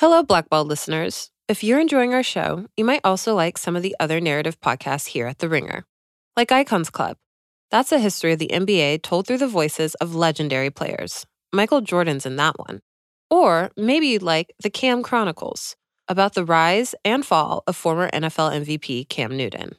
Hello, Blackball listeners. If you're enjoying our show, you might also like some of the other narrative podcasts here at The Ringer, like Icons Club. That's a history of the NBA told through the voices of legendary players. Michael Jordan's in that one. Or maybe you'd like The Cam Chronicles, about the rise and fall of former NFL MVP Cam Newton.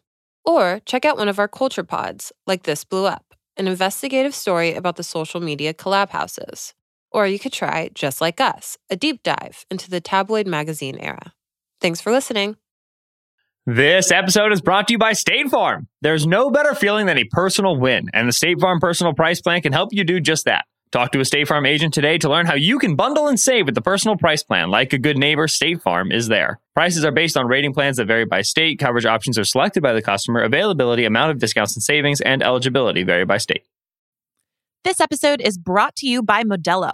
Or check out one of our culture pods, like This Blew Up, an investigative story about the social media collab houses. Or you could try Just Like Us, a deep dive into the tabloid magazine era. Thanks for listening. This episode is brought to you by State Farm. There's no better feeling than a personal win, and the State Farm Personal Price Plan can help you do just that. Talk to a State Farm agent today to learn how you can bundle and save with the personal price plan. Like a good neighbor, State Farm is there. Prices are based on rating plans that vary by state. Coverage options are selected by the customer. Availability, amount of discounts and savings, and eligibility vary by state. This episode is brought to you by Modelo.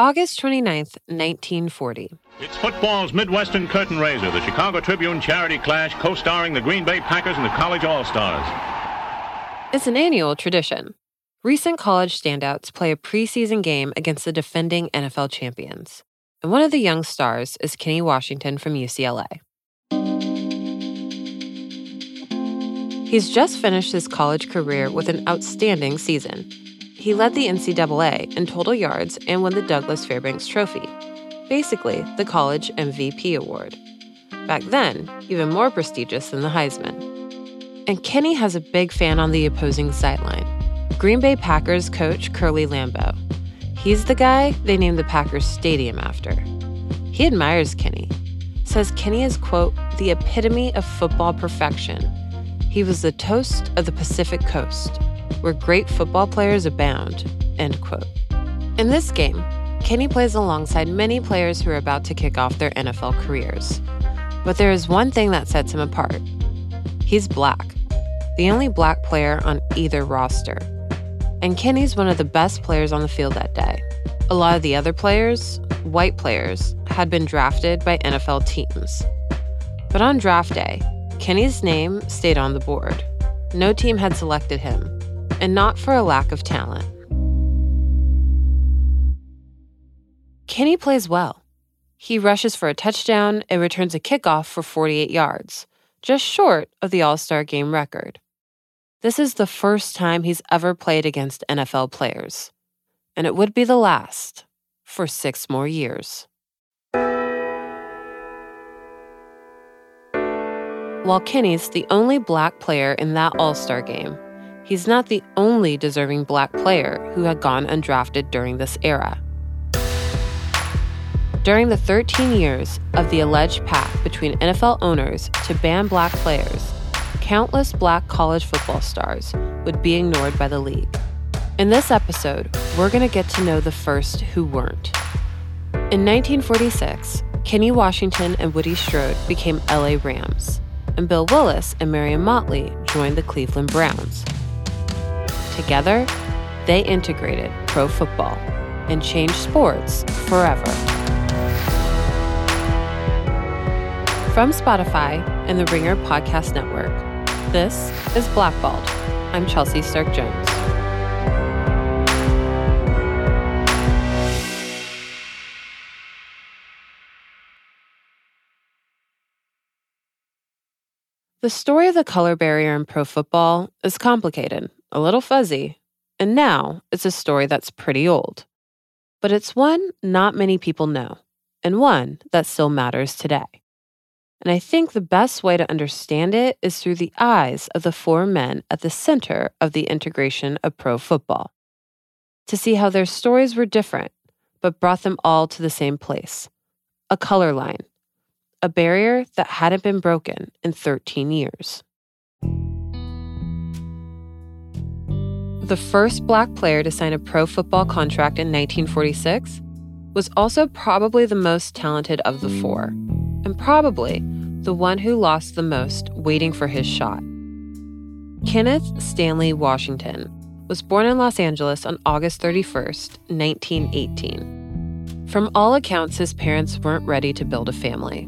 August 29th, 1940. It's football's Midwestern curtain raiser, the Chicago Tribune charity clash, co starring the Green Bay Packers and the College All Stars. It's an annual tradition. Recent college standouts play a preseason game against the defending NFL champions. And one of the young stars is Kenny Washington from UCLA. He's just finished his college career with an outstanding season. He led the NCAA in total yards and won the Douglas Fairbanks Trophy, basically the college MVP award. Back then, even more prestigious than the Heisman. And Kenny has a big fan on the opposing sideline Green Bay Packers coach Curly Lambeau. He's the guy they named the Packers Stadium after. He admires Kenny, says Kenny is, quote, the epitome of football perfection. He was the toast of the Pacific Coast where great football players abound, end quote. In this game, Kenny plays alongside many players who are about to kick off their NFL careers. But there is one thing that sets him apart. He's black, the only black player on either roster. And Kenny's one of the best players on the field that day. A lot of the other players, white players, had been drafted by NFL teams. But on draft day, Kenny's name stayed on the board. No team had selected him, and not for a lack of talent. Kenny plays well. He rushes for a touchdown and returns a kickoff for 48 yards, just short of the All Star game record. This is the first time he's ever played against NFL players, and it would be the last for six more years. While Kenny's the only black player in that All Star game, he's not the only deserving black player who had gone undrafted during this era. During the 13 years of the alleged pact between NFL owners to ban black players, countless black college football stars would be ignored by the league. In this episode, we're going to get to know the first who weren't. In 1946, Kenny Washington and Woody Strode became LA Rams, and Bill Willis and Marion Motley joined the Cleveland Browns. Together, they integrated pro football and changed sports forever. From Spotify and the Ringer Podcast Network, this is Blackballed. I'm Chelsea Stark Jones. The story of the color barrier in pro football is complicated a little fuzzy, and now it's a story that's pretty old. But it's one not many people know, and one that still matters today. And I think the best way to understand it is through the eyes of the four men at the center of the integration of pro football. To see how their stories were different, but brought them all to the same place a color line, a barrier that hadn't been broken in 13 years. The first black player to sign a pro football contract in 1946, was also probably the most talented of the four, and probably the one who lost the most waiting for his shot. Kenneth Stanley Washington was born in Los Angeles on August 31st, 1918. From all accounts, his parents weren't ready to build a family.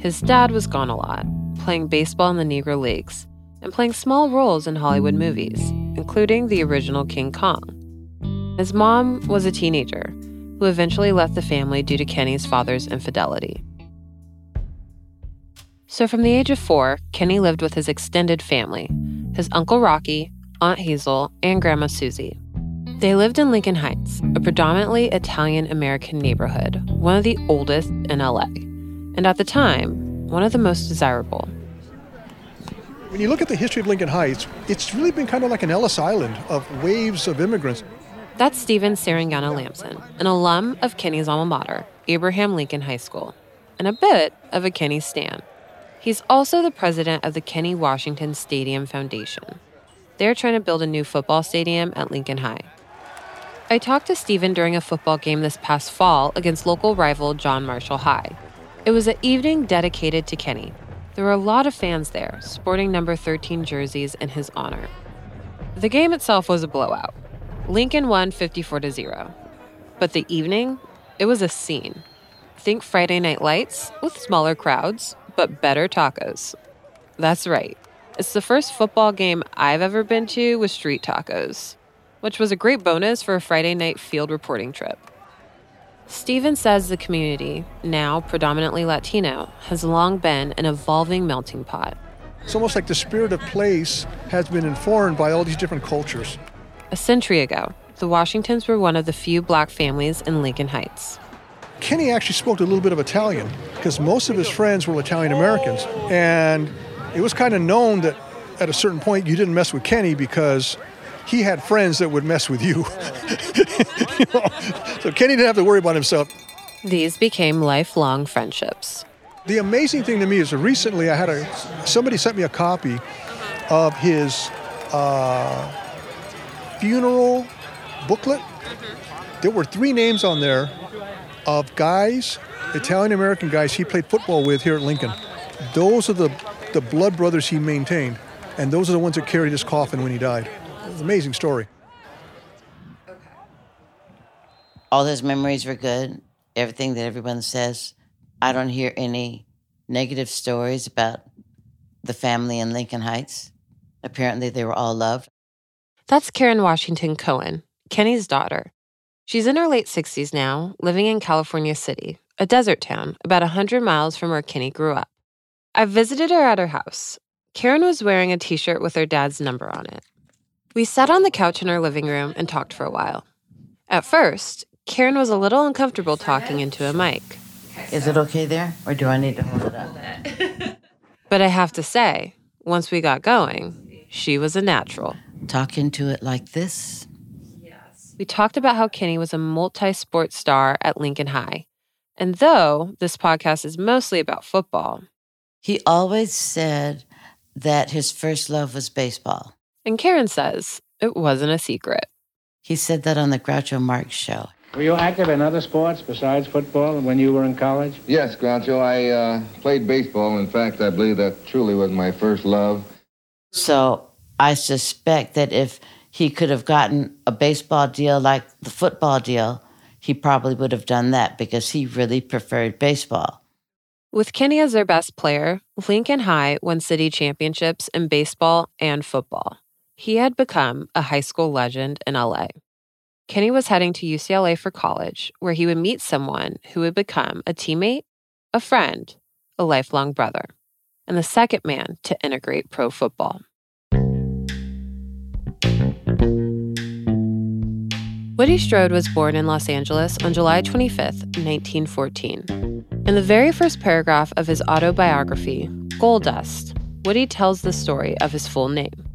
His dad was gone a lot, playing baseball in the Negro Leagues and playing small roles in Hollywood movies, including the original King Kong. His mom was a teenager who eventually left the family due to Kenny's father's infidelity. So, from the age of four, Kenny lived with his extended family his Uncle Rocky, Aunt Hazel, and Grandma Susie. They lived in Lincoln Heights, a predominantly Italian American neighborhood, one of the oldest in LA, and at the time, one of the most desirable. When you look at the history of Lincoln Heights, it's really been kind of like an Ellis Island of waves of immigrants. That's Stephen Sarangana Lamson, an alum of Kenny's alma mater, Abraham Lincoln High School, and a bit of a Kenny stan. He's also the president of the Kenny Washington Stadium Foundation. They're trying to build a new football stadium at Lincoln High. I talked to Stephen during a football game this past fall against local rival John Marshall High. It was an evening dedicated to Kenny, there were a lot of fans there, sporting number 13 jerseys in his honor. The game itself was a blowout. Lincoln won 54 to 0. But the evening, it was a scene. Think Friday Night Lights with smaller crowds, but better tacos. That's right. It's the first football game I've ever been to with street tacos, which was a great bonus for a Friday night field reporting trip. Stephen says the community, now predominantly Latino, has long been an evolving melting pot. It's almost like the spirit of place has been informed by all these different cultures. A century ago, the Washingtons were one of the few black families in Lincoln Heights. Kenny actually spoke a little bit of Italian because most of his friends were Italian Americans. And it was kind of known that at a certain point you didn't mess with Kenny because he had friends that would mess with you. you know? So Kenny didn't have to worry about himself. These became lifelong friendships. The amazing thing to me is that recently I had a somebody sent me a copy of his uh, funeral booklet. There were three names on there of guys, Italian American guys he played football with here at Lincoln. Those are the, the blood brothers he maintained, and those are the ones that carried his coffin when he died amazing story. All his memories were good. Everything that everyone says. I don't hear any negative stories about the family in Lincoln Heights. Apparently, they were all loved. That's Karen Washington Cohen, Kenny's daughter. She's in her late 60s now, living in California City, a desert town about 100 miles from where Kenny grew up. I visited her at her house. Karen was wearing a t shirt with her dad's number on it. We sat on the couch in our living room and talked for a while. At first, Karen was a little uncomfortable talking into a mic. Is it okay there, or do I need to hold it up? but I have to say, once we got going, she was a natural. Talk into it like this? Yes. We talked about how Kenny was a multi sport star at Lincoln High. And though this podcast is mostly about football, he always said that his first love was baseball. And Karen says it wasn't a secret. He said that on the Groucho Marx show. Were you active in other sports besides football when you were in college? Yes, Groucho. I uh, played baseball. In fact, I believe that truly was my first love. So I suspect that if he could have gotten a baseball deal like the football deal, he probably would have done that because he really preferred baseball. With Kenny as their best player, Lincoln High won city championships in baseball and football. He had become a high school legend in LA. Kenny was heading to UCLA for college, where he would meet someone who would become a teammate, a friend, a lifelong brother, and the second man to integrate pro football. Woody Strode was born in Los Angeles on July 25, 1914. In the very first paragraph of his autobiography, Gold Dust, Woody tells the story of his full name.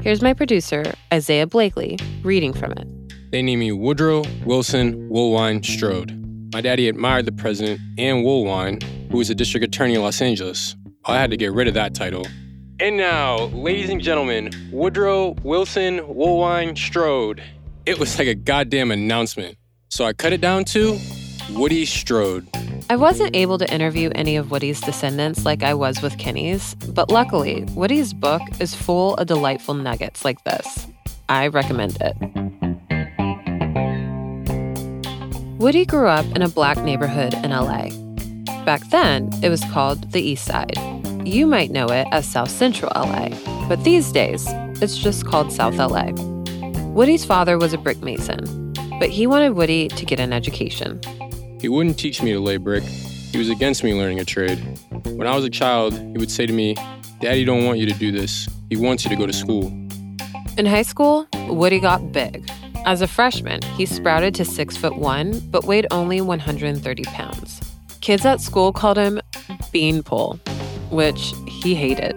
Here's my producer, Isaiah Blakely, reading from it. They named me Woodrow Wilson Woolwine Strode. My daddy admired the president, and Woolwine, who was a district attorney in Los Angeles. I had to get rid of that title. And now, ladies and gentlemen, Woodrow Wilson Woolwine Strode. It was like a goddamn announcement. So I cut it down to Woody Strode. I wasn't able to interview any of Woody's descendants like I was with Kenny's, but luckily, Woody's book is full of delightful nuggets like this. I recommend it. Woody grew up in a black neighborhood in LA. Back then, it was called the East Side. You might know it as South Central LA, but these days, it's just called South LA. Woody's father was a brick mason, but he wanted Woody to get an education. He wouldn't teach me to lay brick. He was against me learning a trade. When I was a child, he would say to me, Daddy don't want you to do this. He wants you to go to school. In high school, Woody got big. As a freshman, he sprouted to six foot one, but weighed only 130 pounds. Kids at school called him Beanpole, which he hated.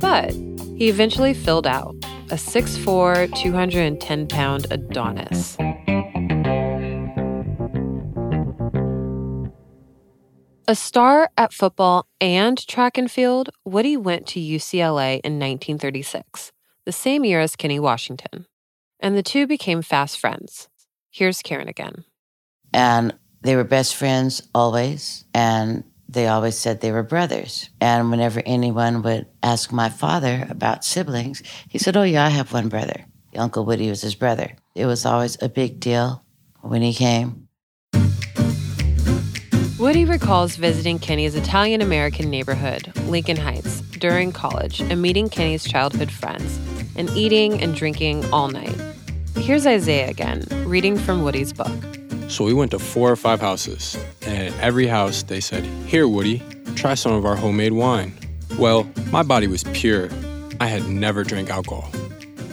But he eventually filled out a 6'4, 210 pound Adonis. A star at football and track and field, Woody went to UCLA in 1936, the same year as Kenny Washington. And the two became fast friends. Here's Karen again. And they were best friends always. And they always said they were brothers. And whenever anyone would ask my father about siblings, he said, Oh, yeah, I have one brother. Uncle Woody was his brother. It was always a big deal when he came. Woody recalls visiting Kenny's Italian American neighborhood, Lincoln Heights, during college and meeting Kenny's childhood friends and eating and drinking all night. Here's Isaiah again, reading from Woody's book. So we went to four or five houses, and at every house they said, Here, Woody, try some of our homemade wine. Well, my body was pure. I had never drank alcohol.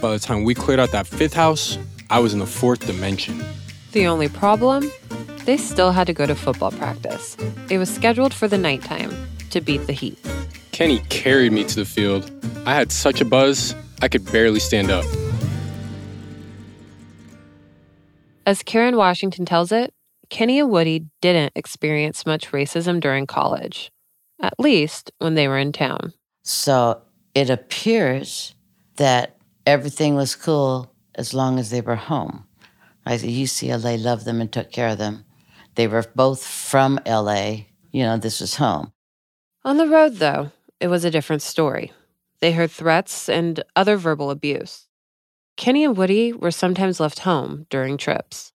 By the time we cleared out that fifth house, I was in the fourth dimension. The only problem? They still had to go to football practice. It was scheduled for the nighttime to beat the heat. Kenny carried me to the field. I had such a buzz, I could barely stand up. As Karen Washington tells it, Kenny and Woody didn't experience much racism during college, at least when they were in town. So it appears that everything was cool as long as they were home. Like UCLA loved them and took care of them. They were both from LA. You know, this was home. On the road, though, it was a different story. They heard threats and other verbal abuse. Kenny and Woody were sometimes left home during trips.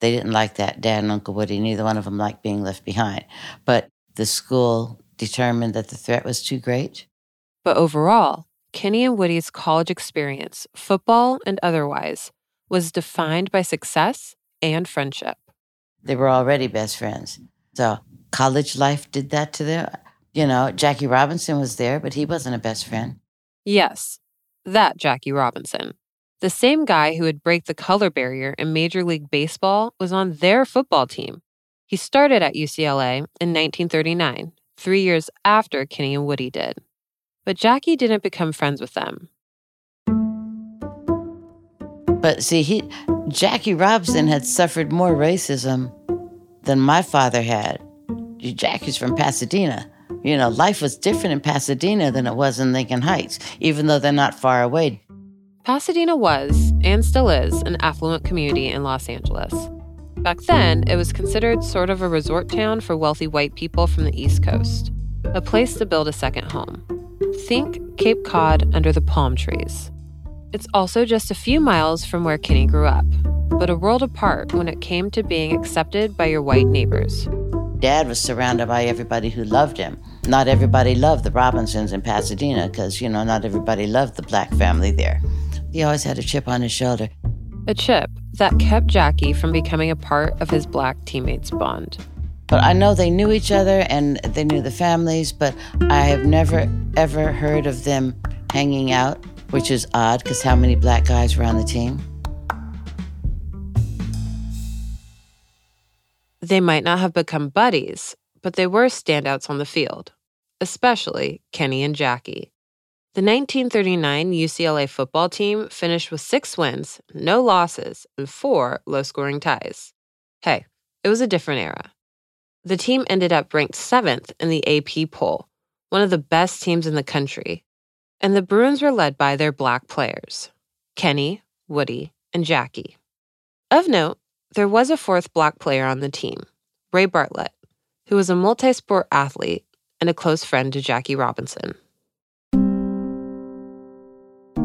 They didn't like that, Dad and Uncle Woody. Neither one of them liked being left behind. But the school determined that the threat was too great. But overall, Kenny and Woody's college experience, football and otherwise, was defined by success and friendship. They were already best friends. So college life did that to them. You know, Jackie Robinson was there, but he wasn't a best friend. Yes, that Jackie Robinson. The same guy who would break the color barrier in Major League Baseball was on their football team. He started at UCLA in 1939, three years after Kenny and Woody did. But Jackie didn't become friends with them. But see, he Jackie Robinson had suffered more racism than my father had. Jackie's from Pasadena. You know, life was different in Pasadena than it was in Lincoln Heights, even though they're not far away. Pasadena was, and still is, an affluent community in Los Angeles. Back then, it was considered sort of a resort town for wealthy white people from the East Coast, a place to build a second home. Think Cape Cod under the palm trees. It's also just a few miles from where Kenny grew up, but a world apart when it came to being accepted by your white neighbors. Dad was surrounded by everybody who loved him. Not everybody loved the Robinsons in Pasadena because, you know, not everybody loved the black family there. He always had a chip on his shoulder. A chip that kept Jackie from becoming a part of his black teammates' bond. But I know they knew each other and they knew the families, but I have never, ever heard of them hanging out which is odd because how many black guys were on the team? They might not have become buddies, but they were standouts on the field, especially Kenny and Jackie. The 1939 UCLA football team finished with six wins, no losses, and four low scoring ties. Hey, it was a different era. The team ended up ranked seventh in the AP poll, one of the best teams in the country, and the Bruins were led by their black players Kenny, Woody, and Jackie. Of note, there was a fourth black player on the team, Ray Bartlett, who was a multi sport athlete and a close friend to Jackie Robinson.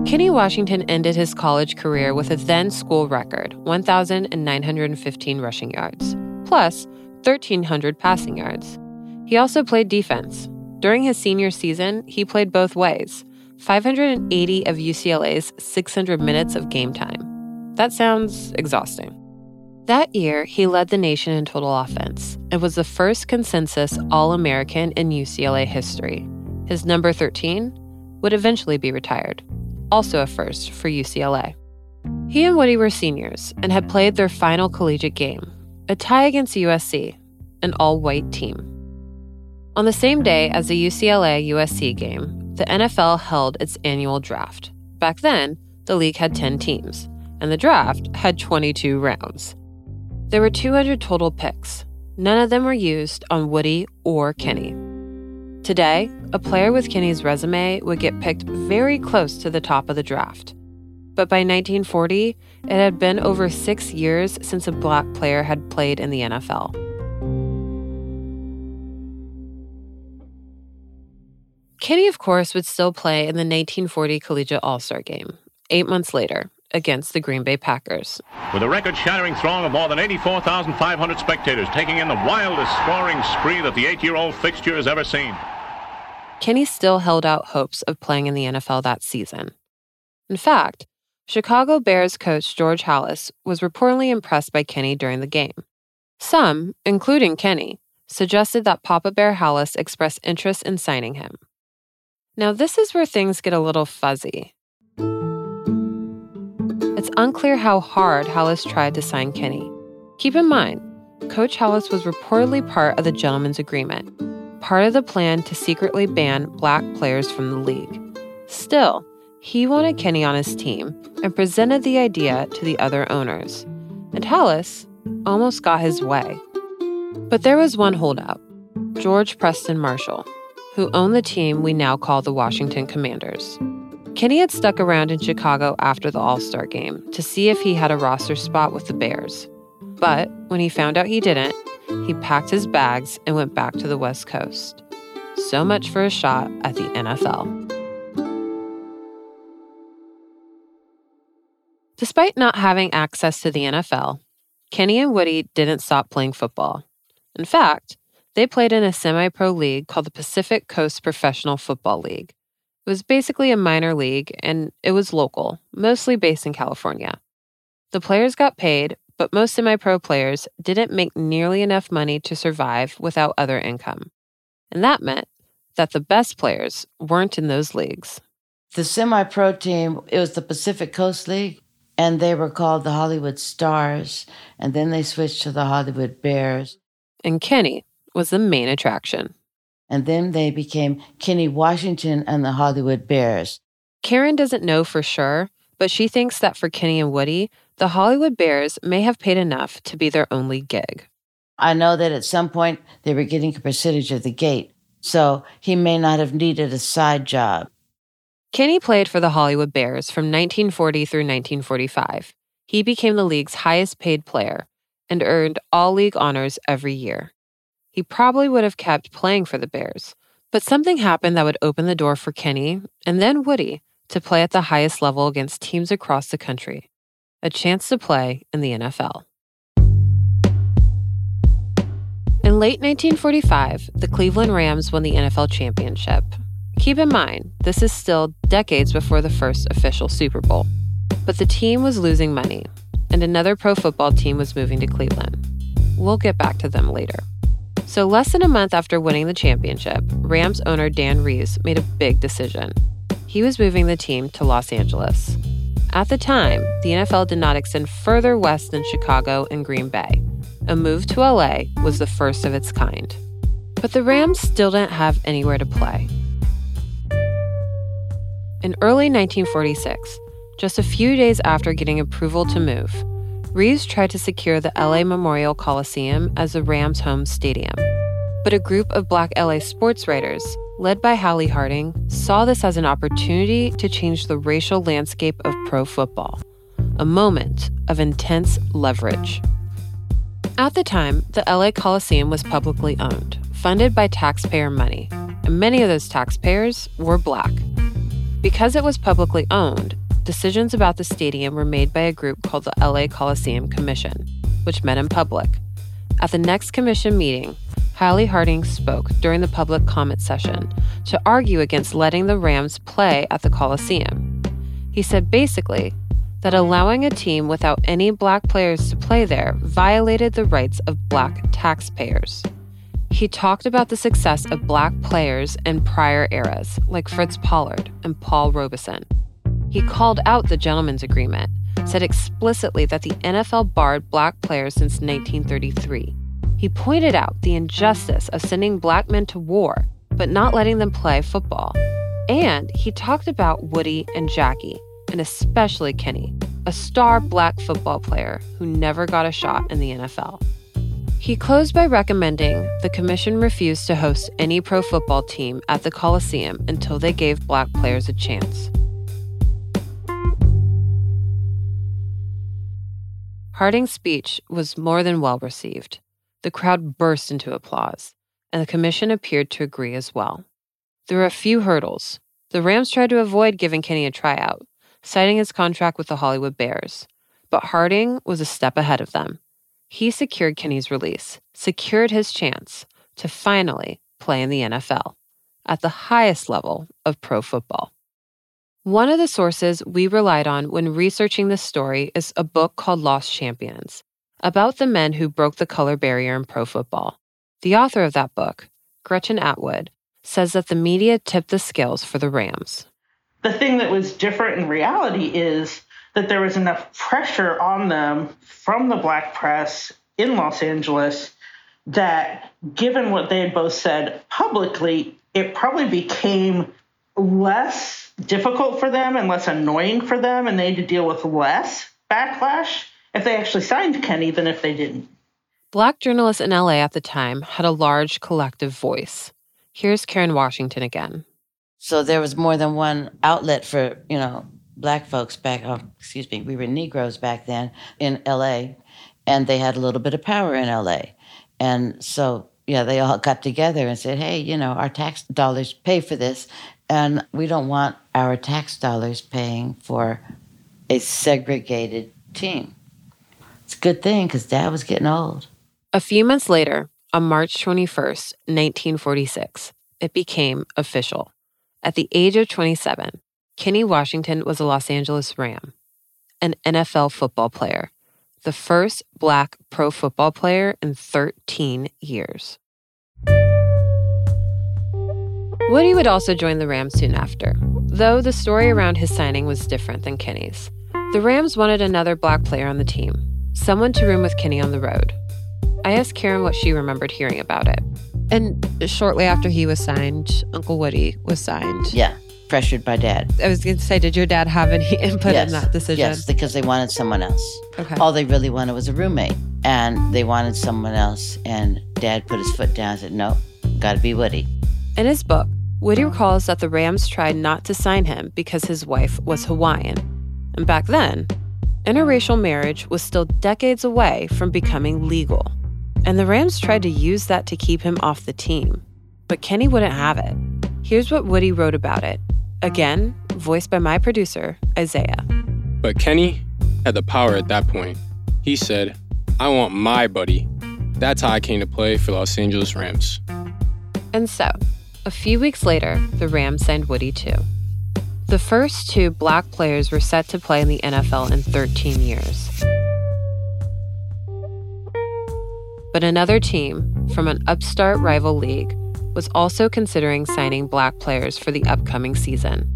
Kenny Washington ended his college career with a then school record 1,915 rushing yards, plus 1,300 passing yards. He also played defense. During his senior season, he played both ways 580 of UCLA's 600 minutes of game time. That sounds exhausting. That year, he led the nation in total offense and was the first consensus All American in UCLA history. His number 13 would eventually be retired, also a first for UCLA. He and Woody were seniors and had played their final collegiate game, a tie against USC, an all white team. On the same day as the UCLA USC game, the NFL held its annual draft. Back then, the league had 10 teams, and the draft had 22 rounds. There were 200 total picks. None of them were used on Woody or Kenny. Today, a player with Kenny's resume would get picked very close to the top of the draft. But by 1940, it had been over six years since a black player had played in the NFL. Kenny, of course, would still play in the 1940 Collegiate All Star game, eight months later, against the Green Bay Packers. With a record shattering throng of more than 84,500 spectators taking in the wildest scoring spree that the eight year old fixture has ever seen. Kenny still held out hopes of playing in the NFL that season. In fact, Chicago Bears coach George Halas was reportedly impressed by Kenny during the game. Some, including Kenny, suggested that Papa Bear Halas express interest in signing him. Now, this is where things get a little fuzzy. It's unclear how hard Halas tried to sign Kenny. Keep in mind, Coach Halas was reportedly part of the gentleman's agreement, part of the plan to secretly ban black players from the league. Still, he wanted Kenny on his team and presented the idea to the other owners. And Halas almost got his way. But there was one holdout George Preston Marshall who owned the team we now call the Washington Commanders. Kenny had stuck around in Chicago after the All Star game to see if he had a roster spot with the Bears. But when he found out he didn't, he packed his bags and went back to the West Coast. So much for a shot at the NFL. Despite not having access to the NFL, Kenny and Woody didn't stop playing football. In fact, they played in a semi pro league called the Pacific Coast Professional Football League. It was basically a minor league and it was local, mostly based in California. The players got paid, but most semi pro players didn't make nearly enough money to survive without other income. And that meant that the best players weren't in those leagues. The semi pro team, it was the Pacific Coast League, and they were called the Hollywood Stars, and then they switched to the Hollywood Bears. And Kenny was the main attraction. And then they became Kenny Washington and the Hollywood Bears. Karen doesn't know for sure, but she thinks that for Kenny and Woody, the Hollywood Bears may have paid enough to be their only gig. I know that at some point they were getting a percentage of the gate, so he may not have needed a side job. Kenny played for the Hollywood Bears from 1940 through 1945. He became the league's highest paid player and earned all league honors every year he probably would have kept playing for the Bears. But something happened that would open the door for Kenny and then Woody to play at the highest level against teams across the country a chance to play in the NFL. In late 1945, the Cleveland Rams won the NFL championship. Keep in mind, this is still decades before the first official Super Bowl. But the team was losing money, and another pro football team was moving to Cleveland. We'll get back to them later. So, less than a month after winning the championship, Rams owner Dan Reeves made a big decision. He was moving the team to Los Angeles. At the time, the NFL did not extend further west than Chicago and Green Bay. A move to LA was the first of its kind. But the Rams still didn't have anywhere to play. In early 1946, just a few days after getting approval to move, Reeves tried to secure the LA Memorial Coliseum as the Rams' home stadium. But a group of black LA sports writers, led by Halley Harding, saw this as an opportunity to change the racial landscape of pro football, a moment of intense leverage. At the time, the LA Coliseum was publicly owned, funded by taxpayer money, and many of those taxpayers were black. Because it was publicly owned, decisions about the stadium were made by a group called the LA Coliseum Commission, which met in public. At the next commission meeting, Halley Harding spoke during the public comment session to argue against letting the Rams play at the Coliseum. He said basically that allowing a team without any black players to play there violated the rights of black taxpayers. He talked about the success of black players in prior eras, like Fritz Pollard and Paul Robeson. He called out the gentleman's agreement, said explicitly that the NFL barred black players since 1933. He pointed out the injustice of sending black men to war, but not letting them play football. And he talked about Woody and Jackie, and especially Kenny, a star black football player who never got a shot in the NFL. He closed by recommending the commission refuse to host any pro football team at the Coliseum until they gave black players a chance. Harding's speech was more than well received. The crowd burst into applause, and the commission appeared to agree as well. There were a few hurdles. The Rams tried to avoid giving Kenny a tryout, citing his contract with the Hollywood Bears, but Harding was a step ahead of them. He secured Kenny's release, secured his chance to finally play in the NFL at the highest level of pro football. One of the sources we relied on when researching this story is a book called Lost Champions about the men who broke the color barrier in pro football. The author of that book, Gretchen Atwood, says that the media tipped the scales for the Rams. The thing that was different in reality is that there was enough pressure on them from the black press in Los Angeles that, given what they had both said publicly, it probably became less difficult for them and less annoying for them, and they had to deal with less backlash if they actually signed Kenny than if they didn't. Black journalists in LA at the time had a large collective voice. Here's Karen Washington again. So there was more than one outlet for, you know, black folks back, oh, excuse me, we were Negroes back then in LA, and they had a little bit of power in LA. And so, yeah, they all got together and said, hey, you know, our tax dollars pay for this, and we don't want our tax dollars paying for a segregated team. It's a good thing because dad was getting old. A few months later, on March 21st, 1946, it became official. At the age of 27, Kenny Washington was a Los Angeles Ram, an NFL football player, the first black pro football player in 13 years. Woody would also join the Rams soon after, though the story around his signing was different than Kenny's. The Rams wanted another black player on the team, someone to room with Kenny on the road. I asked Karen what she remembered hearing about it. And shortly after he was signed, Uncle Woody was signed. Yeah, pressured by dad. I was going to say, did your dad have any input yes. in that decision? Yes, because they wanted someone else. Okay. All they really wanted was a roommate, and they wanted someone else. And dad put his foot down and said, no, got to be Woody. In his book, Woody recalls that the Rams tried not to sign him because his wife was Hawaiian. And back then, interracial marriage was still decades away from becoming legal. And the Rams tried to use that to keep him off the team. But Kenny wouldn't have it. Here's what Woody wrote about it. Again, voiced by my producer, Isaiah. But Kenny had the power at that point. He said, I want my buddy. That's how I came to play for Los Angeles Rams. And so, a few weeks later, the Rams signed Woody too. The first two black players were set to play in the NFL in 13 years. But another team from an upstart rival league was also considering signing black players for the upcoming season.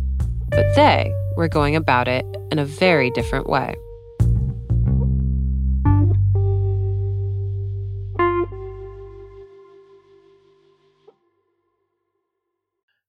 But they were going about it in a very different way.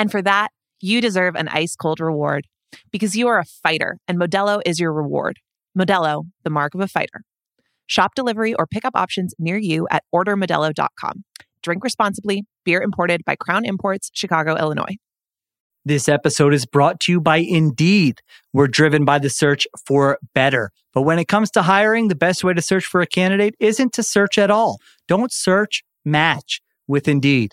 And for that, you deserve an ice cold reward because you are a fighter and Modelo is your reward. Modelo, the mark of a fighter. Shop delivery or pickup options near you at ordermodelo.com. Drink responsibly. Beer imported by Crown Imports, Chicago, Illinois. This episode is brought to you by Indeed. We're driven by the search for better. But when it comes to hiring, the best way to search for a candidate isn't to search at all. Don't search, match with Indeed.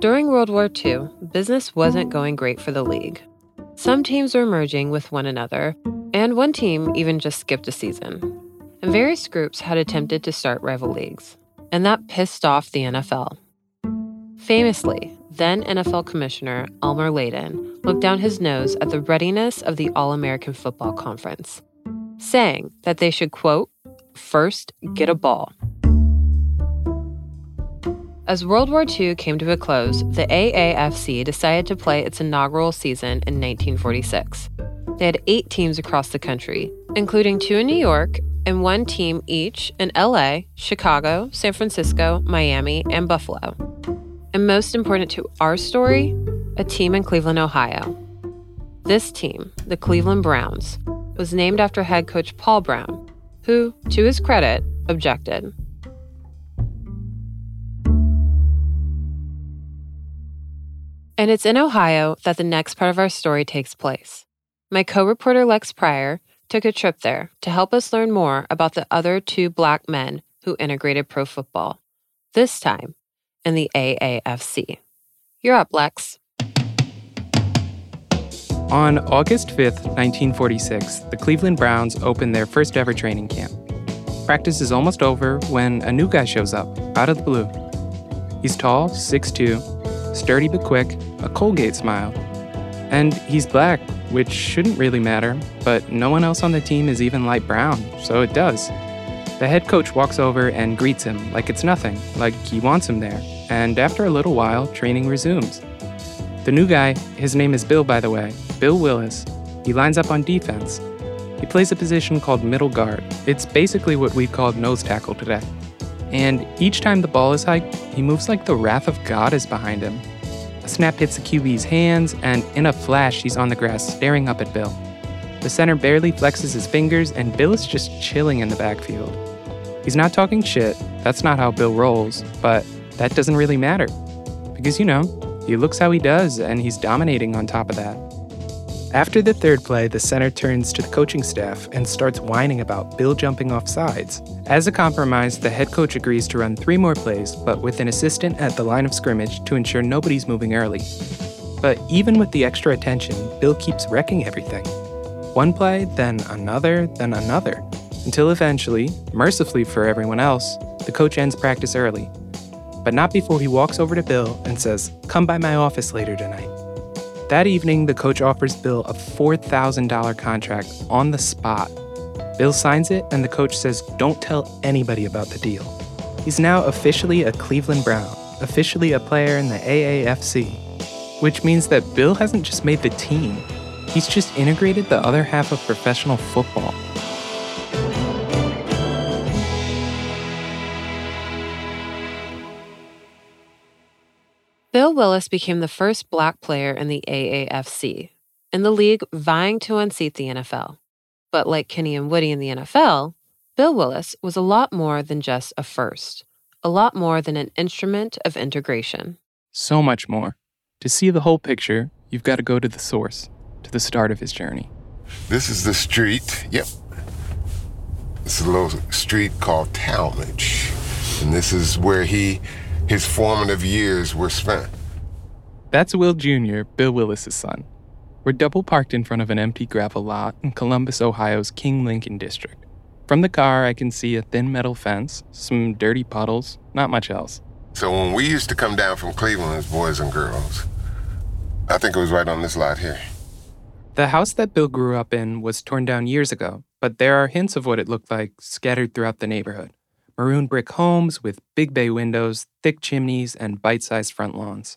During World War II, business wasn't going great for the league. Some teams were merging with one another, and one team even just skipped a season. And various groups had attempted to start rival leagues, and that pissed off the NFL. Famously, then NFL Commissioner Elmer Layden looked down his nose at the readiness of the All American Football Conference, saying that they should, quote, first get a ball as World War II came to a close, the AAFC decided to play its inaugural season in 1946. They had eight teams across the country, including two in New York and one team each in LA, Chicago, San Francisco, Miami, and Buffalo. And most important to our story, a team in Cleveland, Ohio. This team, the Cleveland Browns, was named after head coach Paul Brown, who, to his credit, objected. And it's in Ohio that the next part of our story takes place. My co reporter Lex Pryor took a trip there to help us learn more about the other two black men who integrated pro football, this time in the AAFC. You're up, Lex. On August 5th, 1946, the Cleveland Browns opened their first ever training camp. Practice is almost over when a new guy shows up, out of the blue. He's tall, 6'2, sturdy but quick, a Colgate smile. And he's black, which shouldn't really matter, but no one else on the team is even light brown, so it does. The head coach walks over and greets him like it's nothing, like he wants him there, and after a little while, training resumes. The new guy, his name is Bill, by the way, Bill Willis, he lines up on defense. He plays a position called middle guard. It's basically what we called nose tackle today. And each time the ball is hiked, he moves like the wrath of God is behind him. A snap hits the QB's hands, and in a flash, he's on the grass staring up at Bill. The center barely flexes his fingers, and Bill is just chilling in the backfield. He's not talking shit, that's not how Bill rolls, but that doesn't really matter. Because, you know, he looks how he does, and he's dominating on top of that. After the third play, the center turns to the coaching staff and starts whining about Bill jumping off sides. As a compromise, the head coach agrees to run three more plays, but with an assistant at the line of scrimmage to ensure nobody's moving early. But even with the extra attention, Bill keeps wrecking everything. One play, then another, then another, until eventually, mercifully for everyone else, the coach ends practice early. But not before he walks over to Bill and says, Come by my office later tonight. That evening, the coach offers Bill a $4,000 contract on the spot. Bill signs it, and the coach says, Don't tell anybody about the deal. He's now officially a Cleveland Brown, officially a player in the AAFC, which means that Bill hasn't just made the team, he's just integrated the other half of professional football. Bill Willis became the first black player in the AAFC, in the league vying to unseat the NFL. But like Kenny and Woody in the NFL, Bill Willis was a lot more than just a first, a lot more than an instrument of integration. So much more. To see the whole picture, you've got to go to the source, to the start of his journey. This is the street. Yep. This is a little street called Talmadge. And this is where he his formative years were spent. That's Will Jr., Bill Willis's son. We're double parked in front of an empty gravel lot in Columbus, Ohio's King Lincoln district. From the car, I can see a thin metal fence, some dirty puddles, not much else. So when we used to come down from Cleveland as boys and girls, I think it was right on this lot here. The house that Bill grew up in was torn down years ago, but there are hints of what it looked like scattered throughout the neighborhood maroon brick homes with big bay windows, thick chimneys, and bite sized front lawns.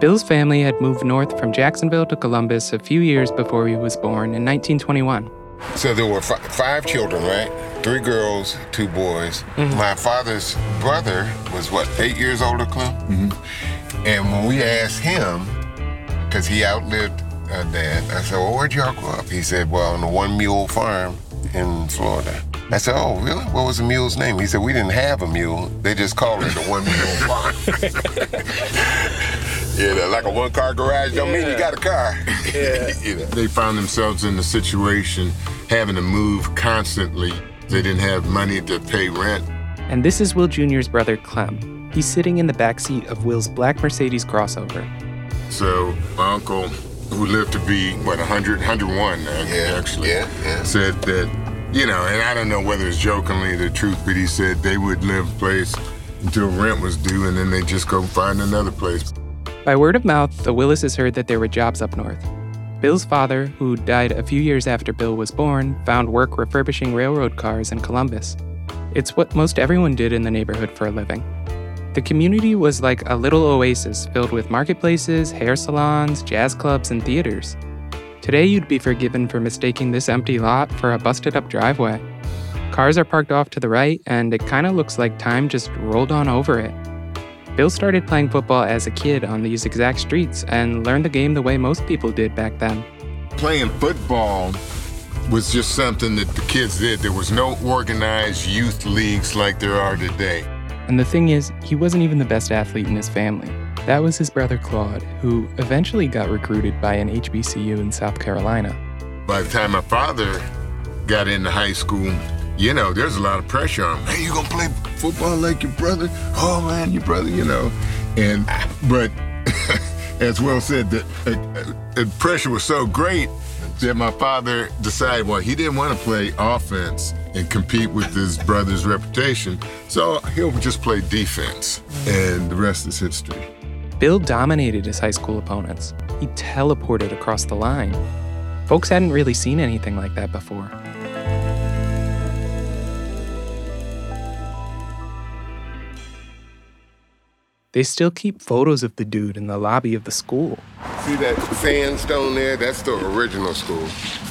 Bill's family had moved north from Jacksonville to Columbus a few years before he was born in 1921. So there were f- five children, right? Three girls, two boys. Mm-hmm. My father's brother was what, eight years older, Clem? Mm-hmm. And when we asked him, because he outlived uh, dad. I said, well, where'd y'all grow up? He said, well, on the one mule farm in Florida. I said, oh, really? What was the mule's name? He said, we didn't have a mule. They just called it the one mule farm. yeah, like a one car garage don't yeah. mean you got a car. Yeah. you know. They found themselves in a situation having to move constantly. They didn't have money to pay rent. And this is Will Jr.'s brother, Clem. He's sitting in the back seat of Will's black Mercedes crossover. So my uncle who lived to be, what, 100, 101 uh, yeah, actually, yeah, yeah. said that, you know, and I don't know whether it's jokingly the truth, but he said they would live place until rent was due and then they just go find another place. By word of mouth, the Willises heard that there were jobs up north. Bill's father, who died a few years after Bill was born, found work refurbishing railroad cars in Columbus. It's what most everyone did in the neighborhood for a living. The community was like a little oasis filled with marketplaces, hair salons, jazz clubs, and theaters. Today, you'd be forgiven for mistaking this empty lot for a busted up driveway. Cars are parked off to the right, and it kind of looks like time just rolled on over it. Bill started playing football as a kid on these exact streets and learned the game the way most people did back then. Playing football was just something that the kids did. There was no organized youth leagues like there are today. And the thing is, he wasn't even the best athlete in his family. That was his brother Claude, who eventually got recruited by an HBCU in South Carolina. By the time my father got into high school, you know, there's a lot of pressure on him. Hey, you gonna play football like your brother? Oh man, your brother, you know. And but as Will said, the, uh, the pressure was so great that my father decided, well, he didn't want to play offense and compete with his brother's reputation, so he'll just play defense. Mm. And the rest is history. Bill dominated his high school opponents. He teleported across the line. Folks hadn't really seen anything like that before. They still keep photos of the dude in the lobby of the school. See that sandstone there? That's the original school.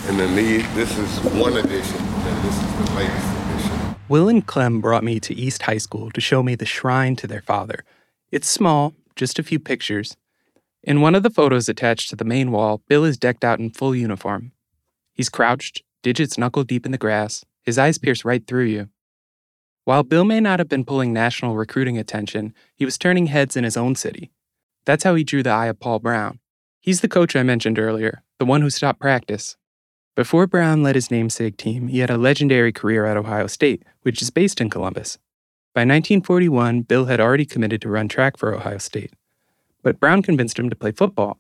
And then the, this is one edition, and this is the. Will and Clem brought me to East High School to show me the shrine to their father. It's small, just a few pictures. In one of the photos attached to the main wall, Bill is decked out in full uniform. He's crouched, digits knuckle deep in the grass, his eyes pierce right through you. While Bill may not have been pulling national recruiting attention, he was turning heads in his own city. That's how he drew the eye of Paul Brown. He's the coach I mentioned earlier, the one who stopped practice. Before Brown led his namesake team, he had a legendary career at Ohio State, which is based in Columbus. By 1941, Bill had already committed to run track for Ohio State. But Brown convinced him to play football.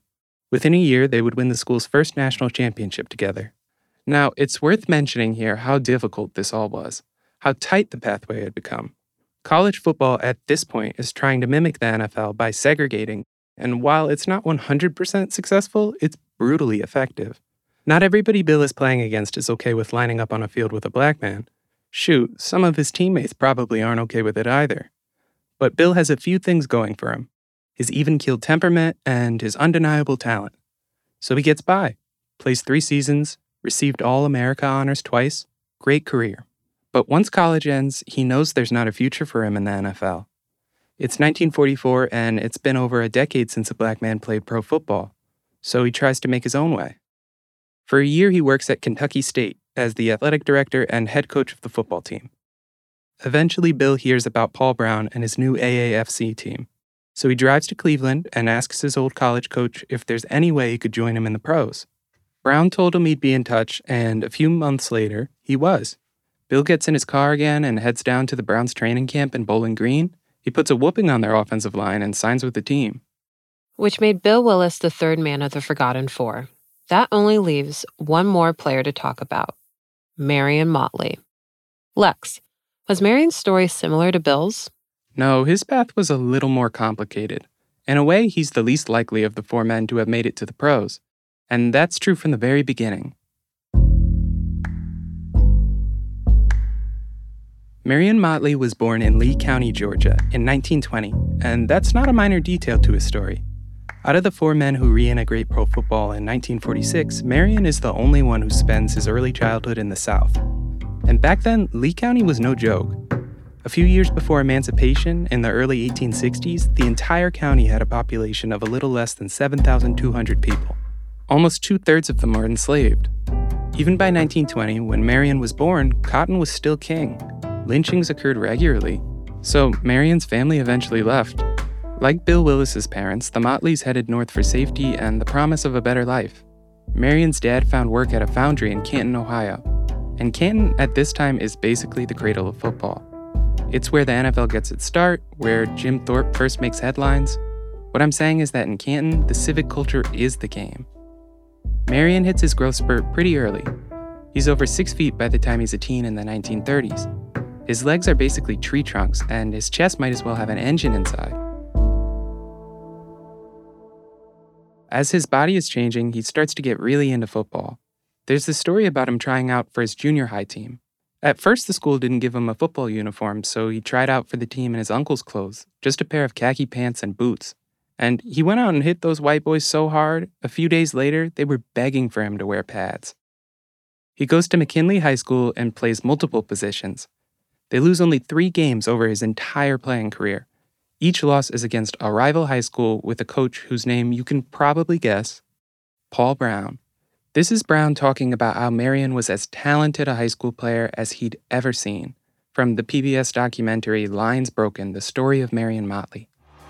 Within a year, they would win the school's first national championship together. Now, it's worth mentioning here how difficult this all was how tight the pathway had become. College football at this point is trying to mimic the NFL by segregating, and while it's not 100% successful, it's brutally effective. Not everybody Bill is playing against is okay with lining up on a field with a black man. Shoot, some of his teammates probably aren't okay with it either. But Bill has a few things going for him his even keeled temperament and his undeniable talent. So he gets by, plays three seasons, received All America honors twice, great career. But once college ends, he knows there's not a future for him in the NFL. It's 1944, and it's been over a decade since a black man played pro football, so he tries to make his own way. For a year, he works at Kentucky State as the athletic director and head coach of the football team. Eventually, Bill hears about Paul Brown and his new AAFC team, so he drives to Cleveland and asks his old college coach if there's any way he could join him in the pros. Brown told him he'd be in touch, and a few months later, he was. Bill gets in his car again and heads down to the Browns training camp in Bowling Green. He puts a whooping on their offensive line and signs with the team. Which made Bill Willis the third man of the Forgotten Four. That only leaves one more player to talk about Marion Motley. Lex, was Marion's story similar to Bill's? No, his path was a little more complicated. In a way, he's the least likely of the four men to have made it to the pros. And that's true from the very beginning. Marion Motley was born in Lee County, Georgia, in 1920, and that's not a minor detail to his story. Out of the four men who reintegrate pro football in 1946, Marion is the only one who spends his early childhood in the South. And back then, Lee County was no joke. A few years before emancipation, in the early 1860s, the entire county had a population of a little less than 7,200 people. Almost two thirds of them were enslaved. Even by 1920, when Marion was born, cotton was still king, lynchings occurred regularly, so Marion's family eventually left. Like Bill Willis's parents, the Motleys headed north for safety and the promise of a better life. Marion's dad found work at a foundry in Canton, Ohio. And Canton at this time is basically the cradle of football. It's where the NFL gets its start, where Jim Thorpe first makes headlines. What I'm saying is that in Canton, the civic culture is the game. Marion hits his growth spurt pretty early. He's over six feet by the time he's a teen in the 1930s. His legs are basically tree trunks, and his chest might as well have an engine inside. As his body is changing, he starts to get really into football. There's this story about him trying out for his junior high team. At first, the school didn't give him a football uniform, so he tried out for the team in his uncle's clothes, just a pair of khaki pants and boots. And he went out and hit those white boys so hard, a few days later, they were begging for him to wear pads. He goes to McKinley High School and plays multiple positions. They lose only three games over his entire playing career. Each loss is against a rival high school with a coach whose name you can probably guess Paul Brown. This is Brown talking about how Marion was as talented a high school player as he'd ever seen, from the PBS documentary Lines Broken The Story of Marion Motley.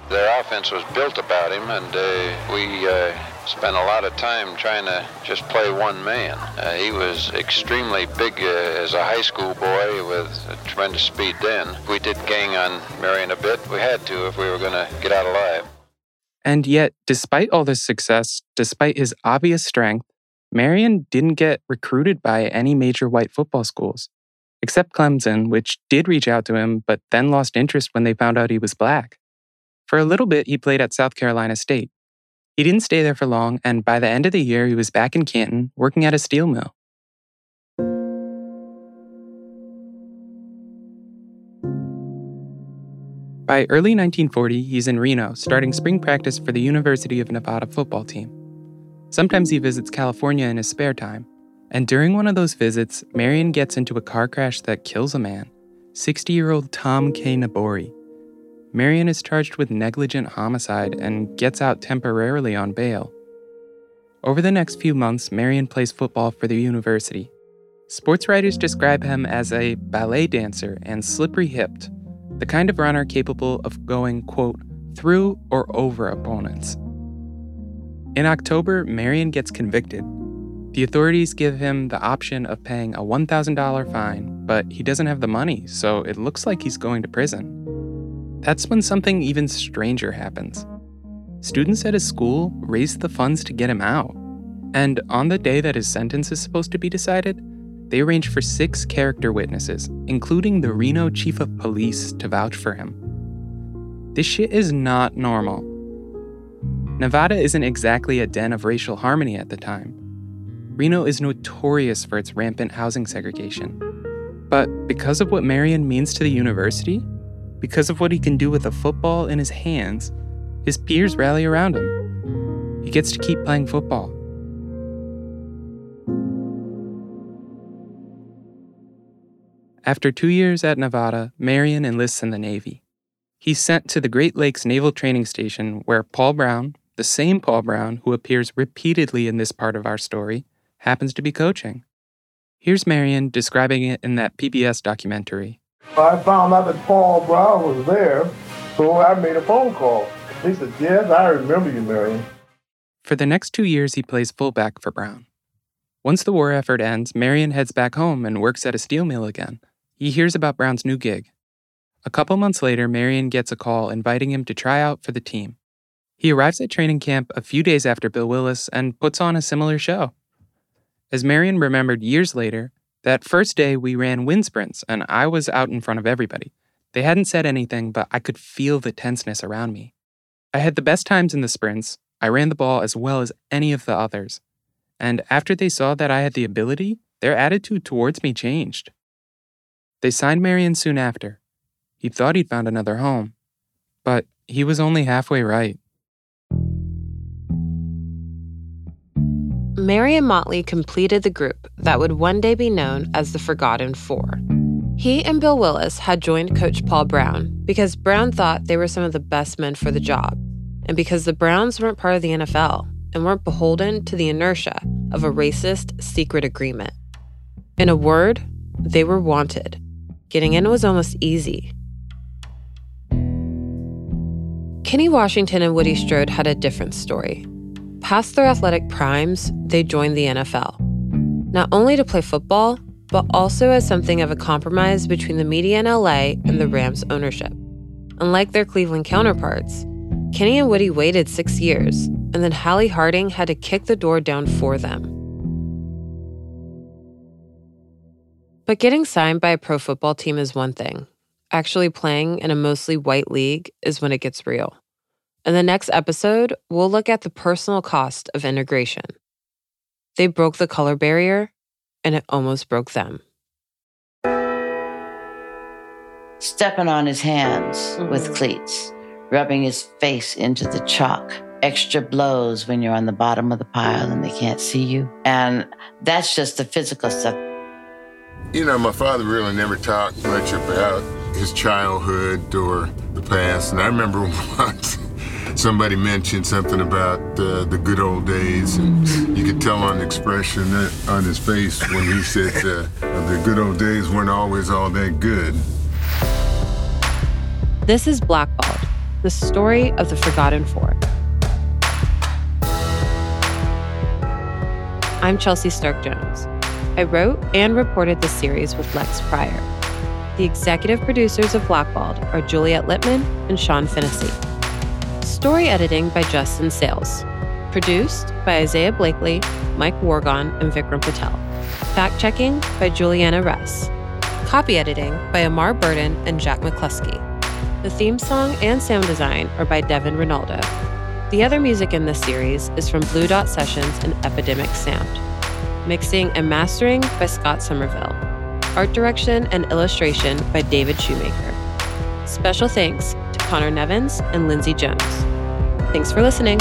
Their offense was built about him, and uh, we uh, spent a lot of time trying to just play one man. Uh, he was extremely big uh, as a high school boy with tremendous speed then. We did gang on Marion a bit. We had to if we were going to get out alive. And yet, despite all this success, despite his obvious strength, Marion didn't get recruited by any major white football schools, except Clemson, which did reach out to him, but then lost interest when they found out he was black. For a little bit, he played at South Carolina State. He didn't stay there for long, and by the end of the year, he was back in Canton working at a steel mill. By early 1940, he's in Reno, starting spring practice for the University of Nevada football team. Sometimes he visits California in his spare time, and during one of those visits, Marion gets into a car crash that kills a man 60 year old Tom K. Nabori. Marion is charged with negligent homicide and gets out temporarily on bail. Over the next few months, Marion plays football for the university. Sports writers describe him as a ballet dancer and slippery hipped, the kind of runner capable of going, quote, through or over opponents. In October, Marion gets convicted. The authorities give him the option of paying a $1,000 fine, but he doesn't have the money, so it looks like he's going to prison. That's when something even stranger happens. Students at his school raise the funds to get him out. And on the day that his sentence is supposed to be decided, they arrange for six character witnesses, including the Reno chief of police, to vouch for him. This shit is not normal. Nevada isn't exactly a den of racial harmony at the time. Reno is notorious for its rampant housing segregation. But because of what Marion means to the university, because of what he can do with a football in his hands, his peers rally around him. He gets to keep playing football. After two years at Nevada, Marion enlists in the Navy. He's sent to the Great Lakes Naval Training Station, where Paul Brown, the same Paul Brown who appears repeatedly in this part of our story, happens to be coaching. Here's Marion describing it in that PBS documentary. I found out that Paul Brown was there, so I made a phone call. He said, Yes, I remember you, Marion. For the next two years, he plays fullback for Brown. Once the war effort ends, Marion heads back home and works at a steel mill again. He hears about Brown's new gig. A couple months later, Marion gets a call inviting him to try out for the team. He arrives at training camp a few days after Bill Willis and puts on a similar show. As Marion remembered years later, that first day we ran wind sprints and I was out in front of everybody. They hadn't said anything, but I could feel the tenseness around me. I had the best times in the sprints. I ran the ball as well as any of the others. And after they saw that I had the ability, their attitude towards me changed. They signed Marion soon after. He thought he'd found another home, but he was only halfway right. Marion Motley completed the group that would one day be known as the Forgotten Four. He and Bill Willis had joined Coach Paul Brown because Brown thought they were some of the best men for the job, and because the Browns weren't part of the NFL and weren't beholden to the inertia of a racist secret agreement. In a word, they were wanted. Getting in was almost easy. Kenny Washington and Woody Strode had a different story. Past their athletic primes, they joined the NFL. Not only to play football, but also as something of a compromise between the media in LA and the Rams ownership. Unlike their Cleveland counterparts, Kenny and Woody waited six years, and then Halley Harding had to kick the door down for them. But getting signed by a pro football team is one thing. Actually playing in a mostly white league is when it gets real. In the next episode, we'll look at the personal cost of integration. They broke the color barrier, and it almost broke them. Stepping on his hands with mm-hmm. cleats, rubbing his face into the chalk, extra blows when you're on the bottom of the pile and they can't see you. And that's just the physical stuff. You know, my father really never talked much about his childhood or the past. And I remember once somebody mentioned something about uh, the good old days, and you could tell on the expression on his face when he said uh, the good old days weren't always all that good. This is Blackballed, the story of the Forgotten Four. I'm Chelsea Stark Jones. I wrote and reported this series with Lex Pryor. The executive producers of Blackballed are Juliet Litman and Sean Fennessy. Story editing by Justin Sayles. Produced by Isaiah Blakely, Mike Wargon, and Vikram Patel. Fact checking by Juliana Russ. Copy editing by Amar Burden and Jack McCluskey. The theme song and sound design are by Devon Renaldo. The other music in this series is from Blue Dot Sessions and Epidemic Sound. Mixing and mastering by Scott Somerville. Art direction and illustration by David Shoemaker. Special thanks Connor Nevins and Lindsay Jones. Thanks for listening.